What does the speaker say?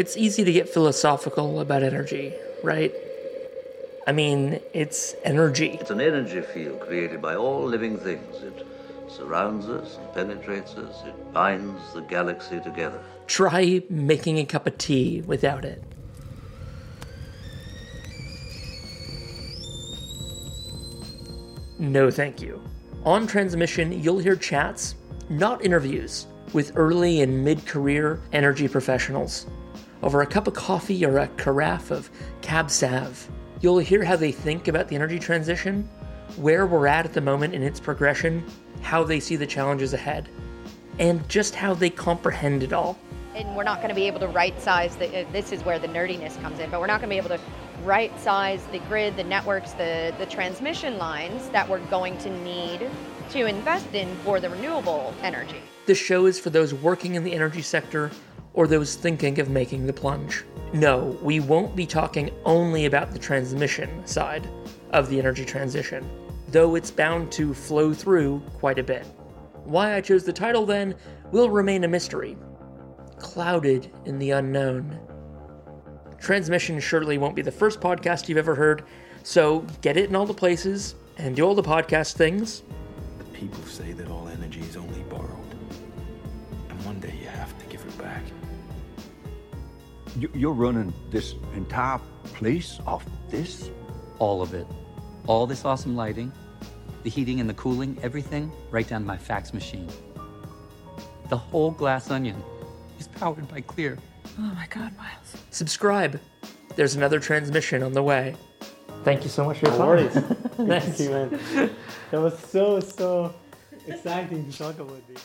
It's easy to get philosophical about energy, right? I mean, it's energy. It's an energy field created by all living things. It surrounds us and penetrates us. It binds the galaxy together. Try making a cup of tea without it. No, thank you. On transmission, you'll hear chats, not interviews, with early and mid career energy professionals. Over a cup of coffee or a carafe of Cab Sav, you'll hear how they think about the energy transition, where we're at at the moment in its progression, how they see the challenges ahead, and just how they comprehend it all. And we're not going to be able to right size the, uh, this is where the nerdiness comes in, but we're not going to be able to right size the grid, the networks, the, the transmission lines that we're going to need to invest in for the renewable energy. This show is for those working in the energy sector or those thinking of making the plunge. No, we won't be talking only about the transmission side of the energy transition, though it's bound to flow through quite a bit. Why I chose the title then will remain a mystery, clouded in the unknown. Transmission surely won't be the first podcast you've ever heard, so get it in all the places and do all the podcast things. People say that all energy is only borrowed. And one day you have to give You're running this entire place off this? All of it. All this awesome lighting, the heating and the cooling, everything right down to my fax machine. The whole glass onion is powered by Klear. Oh my god, Miles. Subscribe. There's another transmission on the way. Thank you so much for your No time. worries. Good to Thanks. you, man. That was so, so exciting to talk about this.